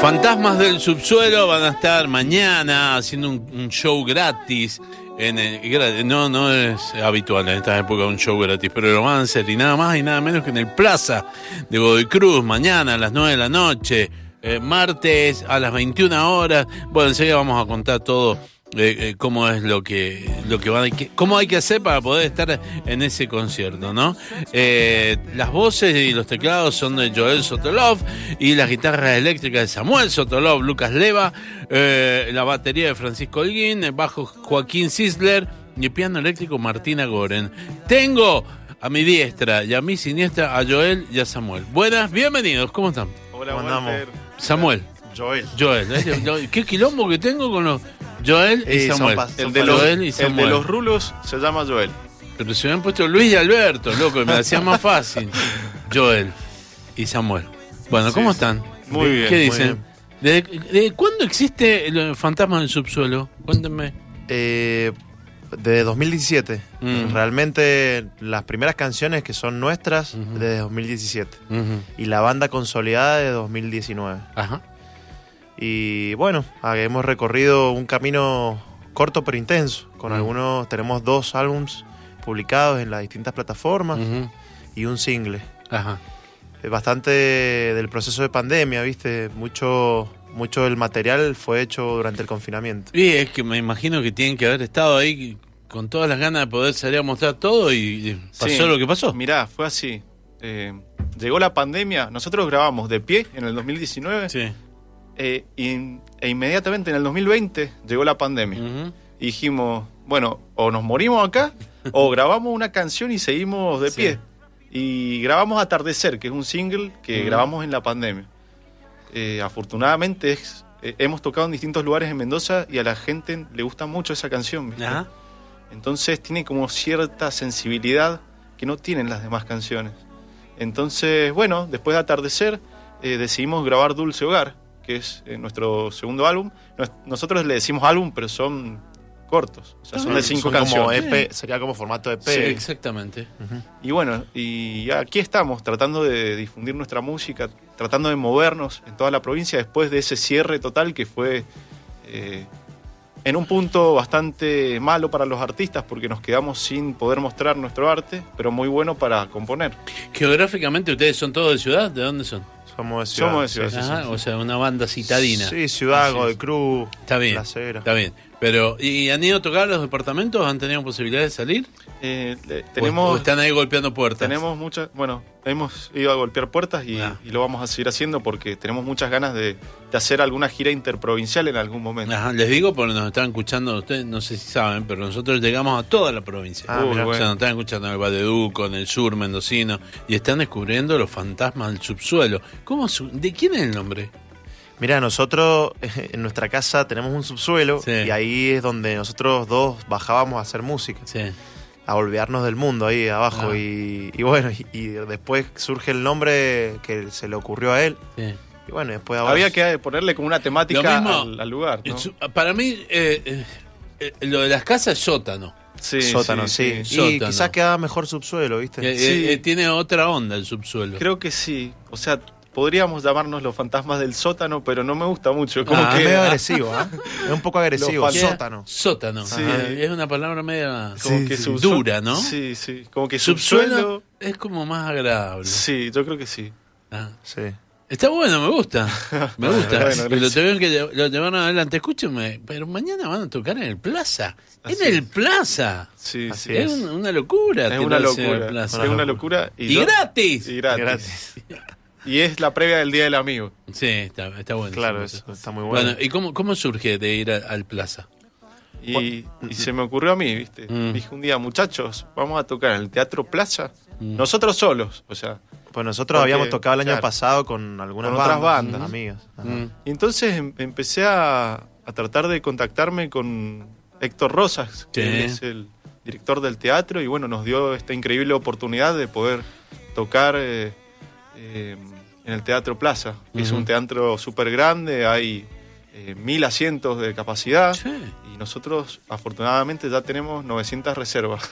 Fantasmas del subsuelo van a estar mañana haciendo un, un show gratis. En el- no, no es habitual en esta época un show gratis, pero lo van a hacer y nada más y nada menos que en el Plaza de Godoy Cruz, mañana a las 9 de la noche, eh, martes a las 21 horas. Bueno, enseguida vamos a contar todo. Eh, eh, cómo es lo que lo que van a, que- cómo hay que hacer para poder estar en ese concierto, ¿no? Eh, las voces y los teclados son de Joel Sotolov y las guitarras eléctricas de Samuel Sotolov, Lucas Leva, eh, la batería de Francisco Holguín, el bajo Joaquín Sisler y el piano eléctrico Martina Goren. Tengo a mi diestra y a mi siniestra a Joel y a Samuel. Buenas, bienvenidos, ¿cómo están? Hola, ¿Cómo andamos? Walter. Samuel, Joel. Joel, ¿eh? ¿qué quilombo que tengo con los Joel y Eh, son Samuel? pas- El de, los, Joel y el Samuel. de los rulos se llama Joel. Pero se me han puesto Luis y Alberto, loco, y me hacía más fácil. Joel y Samuel. Bueno, ¿cómo Sí, están? Muy bien. ¿Qué dicen? ¿De, de cuándo existe el fantasma del subsuelo? Cuéntenme. Eh, de 2017. Mm. Realmente las primeras canciones que son nuestras Ujú. de 2017. Ujú. Y la banda consolidada de 2019. Ajá. Y bueno, hemos recorrido un camino corto pero intenso. Con Mm. algunos, tenemos dos álbums publicados en las distintas plataformas y un single. Ajá. Bastante del proceso de pandemia, ¿viste? Mucho, mucho del material fue hecho durante el confinamiento. Y es que me imagino que tienen que haber estado ahí con todas las ganas de poder salir a mostrar todo y pasó Sí. lo que pasó. Mirá, fue así. Eh, llegó la pandemia, nosotros grabamos de pie en el 2019 Sí. Eh, e inmediatamente en el 2020 llegó la pandemia. Y dijimos, bueno, o nos morimos acá o grabamos una canción y seguimos de Sí. pie. Y grabamos Atardecer, que es un single que grabamos en la pandemia. Eh, afortunadamente es- eh, hemos tocado en distintos lugares en Mendoza y a la gente le gusta mucho esa canción. Entonces tiene como cierta sensibilidad que no tienen las demás canciones. Entonces, bueno, después de atardecer, eh, decidimos grabar Dulce Hogar, que es eh, nuestro segundo álbum. Nos- Nosotros le decimos álbum, pero son cortos, o sea, son de cinco Son como canciones. EP, sería como formato EP. Sí, exactamente. Y bueno, y aquí estamos tratando de difundir nuestra música, tratando de movernos en toda la provincia después de ese cierre total que fue eh, en un punto bastante malo para los artistas porque nos quedamos sin poder mostrar nuestro arte, pero muy bueno para componer. Geográficamente ustedes son todos de ciudad, ¿de dónde son? Somos de ciudad. Somos de ciudad, sí, Ajá, sí. O sea, una banda citadina. Sí, Ciudad, Godoy. Cruz, Está bien. Está bien. Pero, ¿y han ido a tocar a los departamentos? ¿Han tenido posibilidad de salir? Eh, le- ¿O- o tenemos, están ahí golpeando puertas? tenemos muchas, bueno, hemos ido a golpear puertas y, Ah. y lo vamos a seguir haciendo porque tenemos muchas ganas de, de hacer alguna gira interprovincial en algún momento. Ajá, les digo porque nos están escuchando, ustedes no sé si saben, pero nosotros llegamos a toda la provincia. Ah, Uy, mirá. O bueno. sea, nos están escuchando en el Valleduco, en el sur mendocino, y están descubriendo los fantasmas del subsuelo. ¿Cómo su- ¿De quién es el nombre? Mira, nosotros en nuestra casa tenemos un subsuelo Sí. y ahí es donde nosotros dos bajábamos a hacer música, Sí. a olvidarnos del mundo ahí abajo. Ah. Y, y bueno, y, y después surge el nombre que se le ocurrió a él. sí. Y bueno, después ahora... Había que ponerle como una temática mismo- al, al lugar. ¿no? Su- Para mí, eh, eh, eh, lo de las casas es sótano. Sí, sótano, sí. sí. Y Sótano. quizás queda mejor subsuelo, ¿viste? Eh, Sí. tiene otra onda el subsuelo. Creo que sí. O sea, podríamos llamarnos los fantasmas del sótano, pero no me gusta mucho. Como Ah, es que medio agresivo, ¿ah? Es un poco agresivo, sótano. Sótano. Sí. Ajá, Es una palabra media como Sí, que sí. subsuelo- dura, ¿no? Sí, sí. Como que Subsuelo subsuelo. es como más agradable. Sí, yo creo que sí. Ah. Sí. Está bueno, me gusta. Me gusta. Bueno, Y lo gracias. tuvieron que lo llevaron adelante. Escúcheme, pero mañana van a tocar en el Plaza. Así en el es. Plaza. Sí, Así sí. Es un- una locura. Es una locura. Plaza. Es una locura. Y, gratis. Y gratis. Gratis. Y es la previa del Día del Amigo. Sí, está, está bueno. Claro, eso. está muy bueno. Bueno, ¿y cómo, cómo surge de ir a- al Plaza? Y, y se me ocurrió a mí, ¿viste? Mm. Dije un día, muchachos, vamos a tocar en el Teatro Plaza. Mm. Nosotros solos, o sea. Pues nosotros Porque, habíamos tocado el año claro. pasado con algunas Con otras bandas, bandas. amigas. Mm. Y entonces em- empecé a, a tratar de contactarme con Héctor Rosas, que es el director del teatro, y bueno, nos dio esta increíble oportunidad de poder tocar eh, eh, en el Teatro Plaza, que es Ujú. un teatro súper grande, hay eh, mil asientos de capacidad, Sí. y nosotros afortunadamente ya tenemos 900 reservas.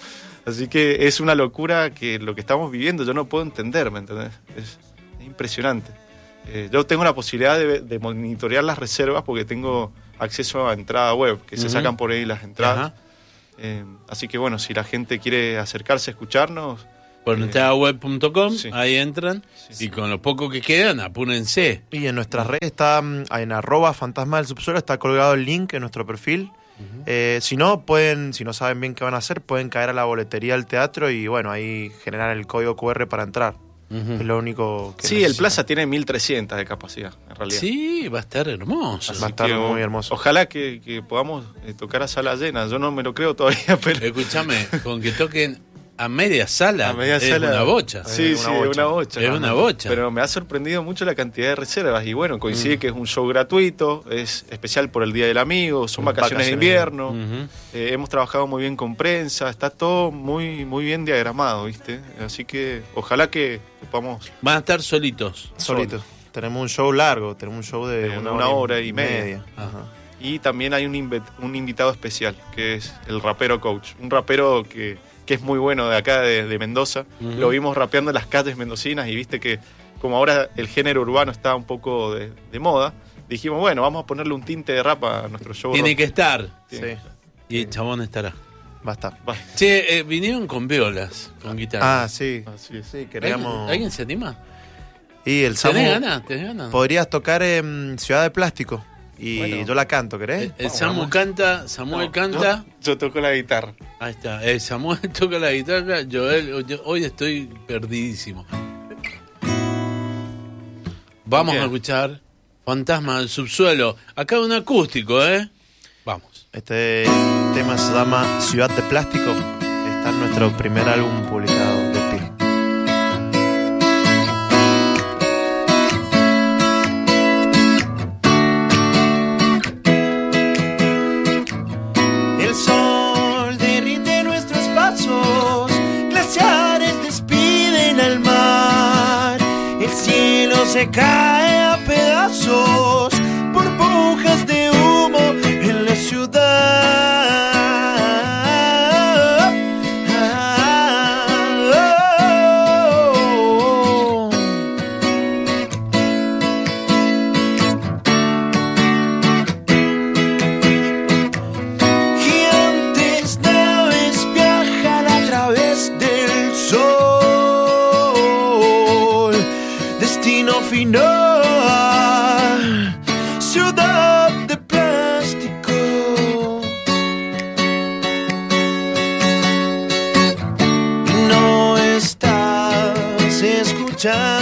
Así que es una locura que lo que estamos viviendo yo no puedo entender, ¿me entendés? Es, es impresionante. eh, yo tengo la posibilidad de, de monitorear las reservas porque tengo acceso a entrada web, que se Ujú. sacan por ahí las entradas. Ajá. Eh, así que bueno, si la gente quiere acercarse a escucharnos, Por entradaweb.com, sí. ahí entran Sí, y con lo poco que quedan, apúrense. Y en nuestras redes está mm, en arroba fantasma del subsuelo, está colgado el link en nuestro perfil. Eh, si no, pueden, si no saben bien qué van a hacer, pueden caer a la boletería del teatro y bueno, ahí generar el código QR para entrar. Es lo único que sí, el. Plaza tiene 1300 de capacidad, en realidad. Sí, va a estar hermoso. Va a estar que, muy hermoso. Ojalá que, que podamos eh, tocar a sala llena. Yo no me lo creo todavía, pero. Escúchame, con que toquen a media sala, A media es sala. una bocha. Sí, sí, una bocha. una bocha. Es una bocha. Pero me ha sorprendido mucho la cantidad de reservas. Y bueno, coincide Mm. que es un show gratuito, es especial por el Día del Amigo, son vacaciones, de invierno. Eh, hemos trabajado muy bien con prensa, está todo muy, muy bien diagramado, ¿viste? Así que ojalá que, podamos. Van a estar solitos. Solito. Tenemos un show largo, tenemos un show de De una, una hora y media. Ajá. Y también hay un invitado especial, que es el rapero coach. Un rapero que, que es muy bueno de acá, de, de Mendoza. Lo vimos rapeando en las calles mendocinas y viste que como ahora el género urbano está un poco de, de moda, dijimos, bueno, vamos a ponerle un tinte de rap a nuestro show. Tiene rock. que estar. Sí, Y el chabón estará. va a estar. Va, Che, eh, vinieron con violas, con guitarra. Ah, sí. así. Sí, ¿Alguien, queríamos. alguien se anima? Y el Samu. ¿Tenés ganas? ¿Tenés ganas? Podrías tocar en Ciudad de Plástico. Y Bueno. yo la canto, ¿querés? El, el Vamos, Samu canta, Samuel No, canta. Yo, yo toco la guitarra. Ahí está. Eh, Samuel toca la guitarra. Joel, yo- hoy estoy perdidísimo. Vamos a escuchar Fantasma del Subsuelo. Acá un acústico, ¿eh? Vamos. Este tema se llama Ciudad de Plástico. Está en nuestro primer álbum publicado checar. Escuchando.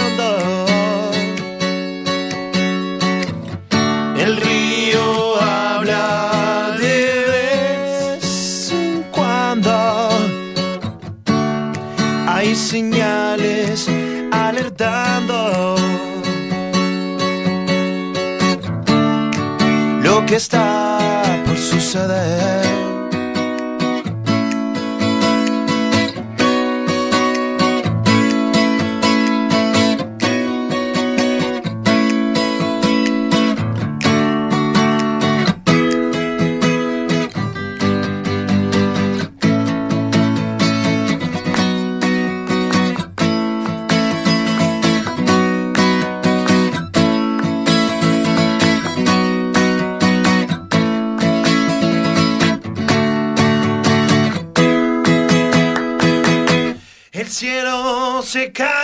Chicago.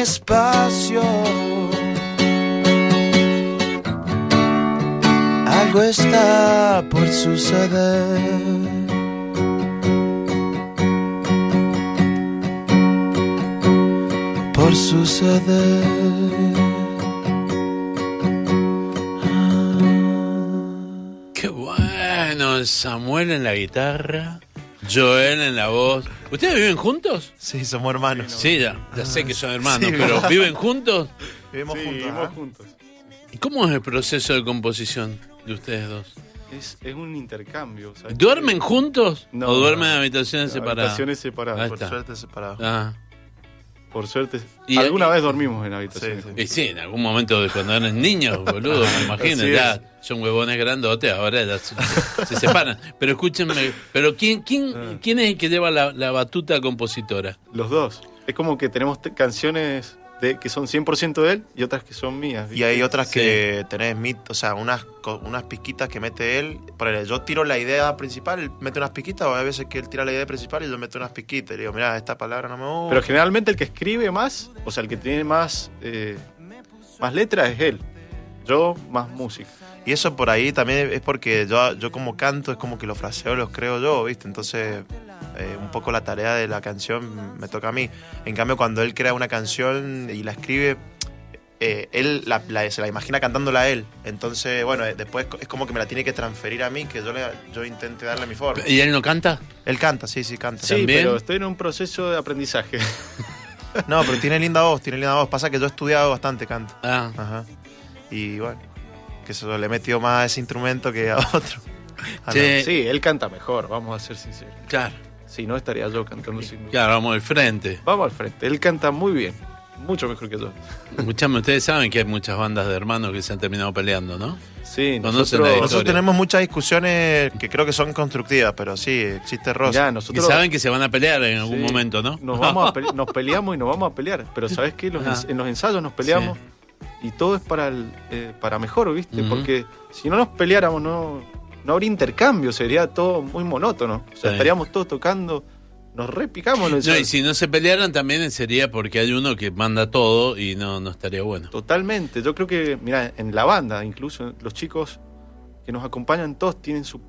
Espacio. Algo está por suceder. Por suceder. Qué bueno. Samuel en la guitarra, Joel en la voz, ¿Ustedes viven juntos? Sí, somos hermanos. Sí, ya, ya sé que son hermanos, Sí, pero ¿verdad? ¿viven juntos? Vivimos Sí, juntos. vivimos ajá. juntos. ¿Y ¿Cómo es el proceso de composición de ustedes dos? Es, es un intercambio. ¿sabes? ¿Duermen juntos No, o duermen en habitaciones separadas? Habitaciones separadas. Ahí Por está. suerte separados. Ah. Por suerte. Y- alguna y- vez dormimos en habitaciones. Sí, sí. Y sí, en algún momento de cuando eran niños, boludo, me imagino, Así ya es. son huevones grandotes, ahora ya se, se separan. Pero escúchenme, pero ¿quién, quién, Ah. quién es el que lleva la, la batuta compositora? Los dos. Es como que tenemos te- canciones de, que son 100% de él y otras que son mías. Y hay otras Sí. que tenés mit, o sea, unas, co- unas pizquitas que mete él. Por ejemplo, yo tiro la idea principal, él mete unas pizquitas, o hay veces que él tira la idea principal y yo meto unas pizquitas. Y digo, mira, esta palabra no me gusta. Pero generalmente el que escribe más, o sea, el que tiene más, eh, más letras es él. Yo más música. Y eso por ahí también es porque yo, yo como canto, es como que los fraseos los creo yo, ¿viste? Entonces, eh, un poco la tarea de la canción me toca a mí. En cambio, cuando él crea una canción y la escribe, eh, él la, la- se la imagina cantándola a él. Entonces, bueno, eh, después es como que me la tiene que transferir a mí, que yo, le, yo intente darle mi forma. ¿Y él no canta? Él canta, sí, sí, canta. Sí, ¿También? pero estoy en un proceso de aprendizaje. No, pero tiene linda voz, tiene linda voz. Pasa que yo he estudiado bastante canto. Ah, Ajá. Y bueno, que eso le he metido más a ese instrumento que a otro. Ah, sí, él canta mejor, vamos a ser sinceros. claro, Si no, estaría yo cantando sin duda. claro, vamos al frente. Vamos al frente. Él canta muy bien. Mucho mejor que yo. Escuchame, ustedes saben que hay muchas bandas de hermanos que se han terminado peleando, ¿no? Sí, nosotros. Nosotros tenemos muchas discusiones que creo que son constructivas, pero sí, existe rosa. nosotros saben que se van a pelear en algún Sí, momento, ¿no? Nos, vamos a pele- nos peleamos y nos vamos a pelear. Pero ¿sabes qué? Los Ah. en los ensayos nos peleamos y todo es para, el, eh, para mejor, ¿viste? Porque si no nos peleáramos, no, no habría intercambio, sería todo muy monótono. O sea, Sí. estaríamos todos tocando, nos repicamos No, y si no se pelearan también sería porque hay uno que manda todo y no, no estaría bueno. Totalmente. Yo creo que, mira, en la banda, incluso los chicos que nos acompañan, todos tienen su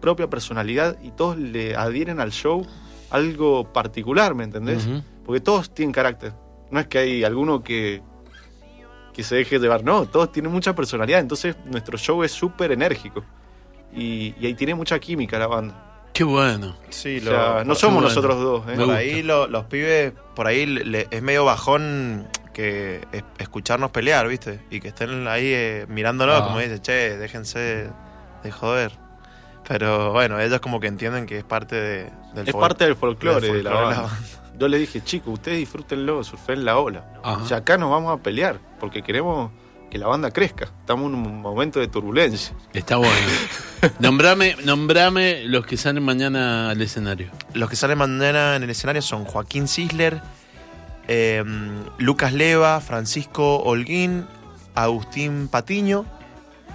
propia personalidad y todos le adhieren al show algo particular, ¿me entendés? Porque todos tienen carácter. No es que hay alguno que, que se deje llevar, no, todos tienen mucha personalidad. Entonces nuestro show es súper enérgico. Y, y ahí tiene mucha química la banda. Qué bueno. Sí, O sea, lo- no somos bueno. nosotros dos. ¿eh? Por ahí lo- los pibes, por ahí le- es medio bajón que es- escucharnos pelear, ¿viste? Y que estén ahí eh, mirándonos, Ah. como dice, che, déjense de joder. Pero bueno, ellos como que entienden que es parte de, del Es fol- parte del folclore del de la folclore de banda. Yo les dije, chicos, ustedes disfrútenlo, surfen la ola. Ajá. O sea, acá nos vamos a pelear porque queremos que la banda crezca. Estamos en un momento de turbulencia. Está bueno. nombrame, nombrame los que salen mañana al escenario. Los que salen mañana en el escenario son Joaquín Cisler, eh, Lucas Leva, Francisco Holguín, Agustín Patiño,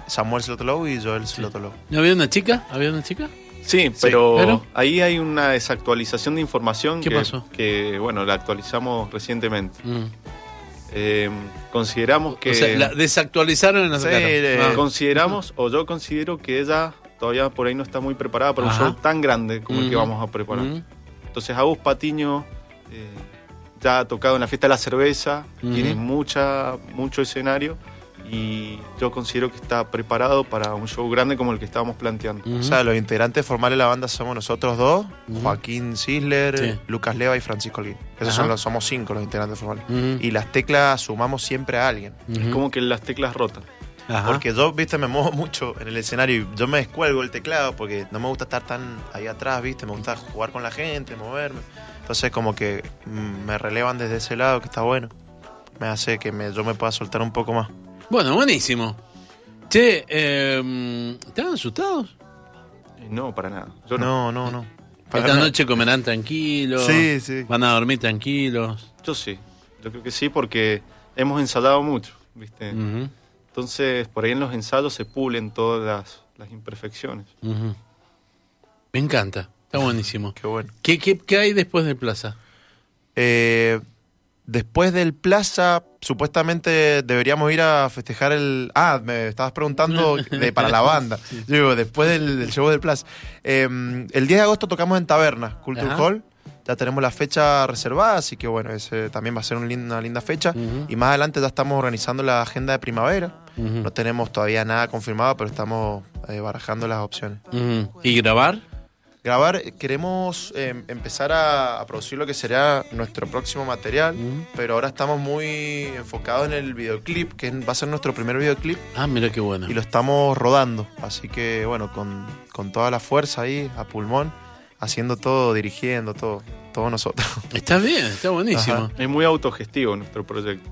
Samuel Slotolow y Joel Slotolow. ¿No había una chica? ¿Había una chica? Sí, pero, pero- ahí hay una desactualización de información ¿Qué que, pasó? que, bueno, la actualizamos recientemente. Mm. Eh, consideramos que... O sea, la desactualizaron en la Sí, de- Ah. Consideramos, o yo considero que ella todavía por ahí no está muy preparada para Ajá. un show tan grande como el que Ujú. vamos a preparar. Mm. Entonces, Agus Patiño eh, ya ha tocado en la fiesta de la cerveza, Ujú. tiene mucha, mucho escenario y yo considero que está preparado para un show grande como el que estábamos planteando. O sea, los integrantes formales de la banda somos nosotros dos. Joaquín Cisler, Sí. Lucas Leva y Francisco Holguín. Esos son los, somos cinco los integrantes formales. Y las teclas sumamos siempre a alguien. Es como que las teclas rotan. Ajá. Porque yo, viste, me muevo mucho en el escenario y yo me descuelgo el teclado porque no me gusta estar tan ahí atrás, viste, me gusta jugar con la gente, moverme. Entonces como que mm, me relevan desde ese lado, que está bueno. Me hace que me, yo me pueda soltar un poco más. Bueno, buenísimo. Che, eh, ¿estaban asustados? No, para nada. Yo no. No, no, no. Para Esta nada. noche comerán tranquilos. Sí, sí. Van a dormir tranquilos. Yo sí. Yo creo que sí porque hemos ensayado mucho, ¿viste? Entonces, por ahí en los ensayos se pulen todas las, las imperfecciones. Me encanta. Está buenísimo. Qué bueno. ¿Qué, qué, qué hay después de Plaza? Eh, después del Plaza, supuestamente deberíamos ir a festejar el... Ah, me estabas preguntando de, para la banda. Yo digo, después del, del show del Plaza. Eh, el 10 de agosto tocamos en Taberna, Culture Ajá. Hall. Ya tenemos la fecha reservada, así que bueno, ese también va a ser una linda fecha. Y más adelante ya estamos organizando la agenda de primavera. No tenemos todavía nada confirmado, pero estamos eh, barajando las opciones. ¿Y grabar? Grabar, queremos eh, empezar a, a producir lo que será nuestro próximo material, Mm. pero ahora estamos muy enfocados en el videoclip, que va a ser nuestro primer videoclip, Ah, mira qué bueno. y lo estamos rodando. Así que, bueno, con, con toda la fuerza ahí, a pulmón, haciendo todo, dirigiendo todo, todos nosotros. Está bien, está buenísimo. Ajá. Es muy autogestivo nuestro proyecto.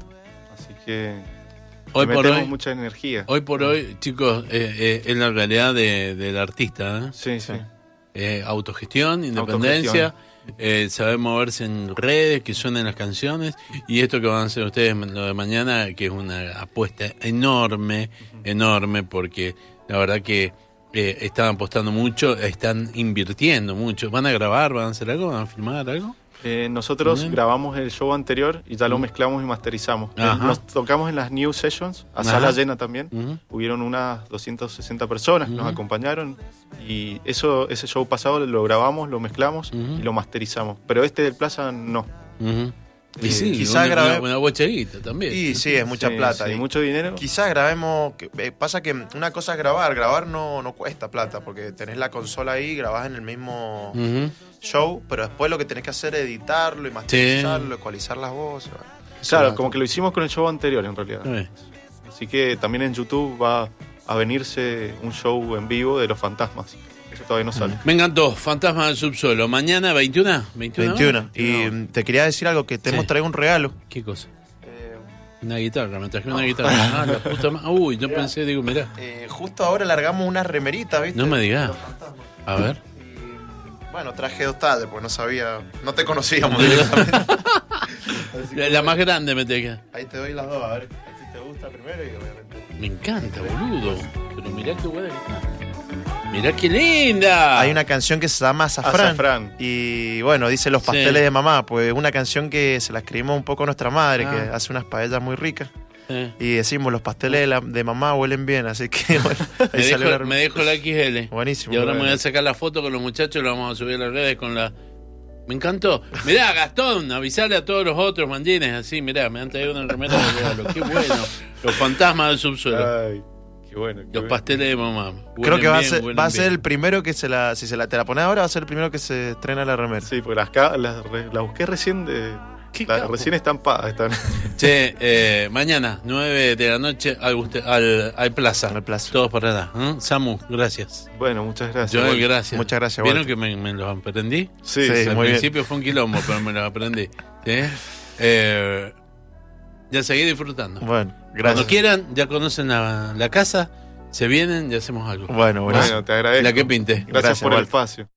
Así que Hoy por hoy, mucha energía. hoy por hoy, chicos, eh, eh, es la realidad de- del artista. ¿eh? Sí, sí. Eh, autogestión, independencia, eh, saber moverse en redes, que suenen las canciones, y esto que van a hacer ustedes lo de mañana, que es una apuesta enorme, enorme, porque la verdad que eh, están apostando mucho, están invirtiendo mucho. ¿Van a grabar, van a hacer algo, van a filmar algo? Eh, nosotros Bien. grabamos el show anterior y ya lo mezclamos y masterizamos. Eh, Ajá. Nos tocamos en las New Sessions, a Ajá. sala llena también. Hubieron unas 260 personas que nos Ujú. acompañaron y eso ese show pasado lo grabamos, lo mezclamos y lo masterizamos. Pero este del Plaza no. Ujú. Y Eh, sí, quizá una, una, una bocheguita también. Y sí, es mucha Sí, plata. sí, y mucho dinero. Quizás grabemos. eh, pasa que una cosa es grabar. Grabar no, no cuesta plata porque tenés la consola ahí, grabás en el mismo. Show, pero después lo que tenés que hacer es editarlo y masterizarlo, ecualizar las voces. Claro, como que lo hicimos con el show anterior en realidad. Eh, Así que también en YouTube va a venirse un show en vivo de los fantasmas. Eso todavía no sale. Me encantó, Fantasma del Subsuelo. Mañana, 21. 21. 21. Y No. mm, te quería decir algo, que te Sí. hemos traído un regalo. ¿Qué cosa? Una guitarra, me traje una guitarra. Ah, la puta ma- Uy, yo pensé, digo, mirá. Eh, justo ahora largamos unas remeritas, ¿viste? No me digas. A ver. Bueno, traje dos talles, porque no sabía, no te conocíamos directamente. La, más grande me tenga. Ahí te doy las dos, a ver si te gusta primero y obviamente. Me encanta, boludo. Pero mirá qué buena que está. Mirá qué linda. Hay una canción que se llama Azafrán. Azafrán. Y bueno, dice Los Sí. pasteles de mamá, pues una canción que se la escribimos un poco a nuestra madre, Ah. que hace unas paellas muy ricas. Eh. Y decimos, los pasteles de, la- de mamá huelen bien, así que bueno, Me, ahí salió dejo, la- me dejo la XL. Buenísimo. Y ahora me voy a sacar la foto con los muchachos, lo vamos a subir a las redes con la. Me encantó. Mirá, Gastón, avisarle a todos los otros manjines así, mirá, me han traído una remera de regalo. Qué bueno. Los fantasmas del subsuelo. Ay, qué bueno. qué Los bueno. pasteles de mamá. Creo que va, a ser, va a ser el primero que se la, si se la te la pone ahora, va a ser el primero que se estrena la remera. Sí, porque las, ca- las, re- las busqué recién de. Capo. recién estampadas están. Che, eh, mañana, 9 de la noche, al, al, al Plaza. Al Plaza. Todos por allá. ¿eh? Samu, gracias. Bueno, muchas gracias. Joel, Bueno, gracias. Muchas gracias, ¿Vieron Walter. que me, me los aprendí? Sí, Sí, sí. Al muy bien. principio fue un quilombo, pero me los aprendí. ¿sí? Eh, ya seguí disfrutando. Bueno, Cuando gracias. quieran, ya conocen la, la casa, se vienen y hacemos algo. Bueno, buenísimo. Bueno, te agradezco. La que pinte. Gracias, Gracias, por el Walter. espacio.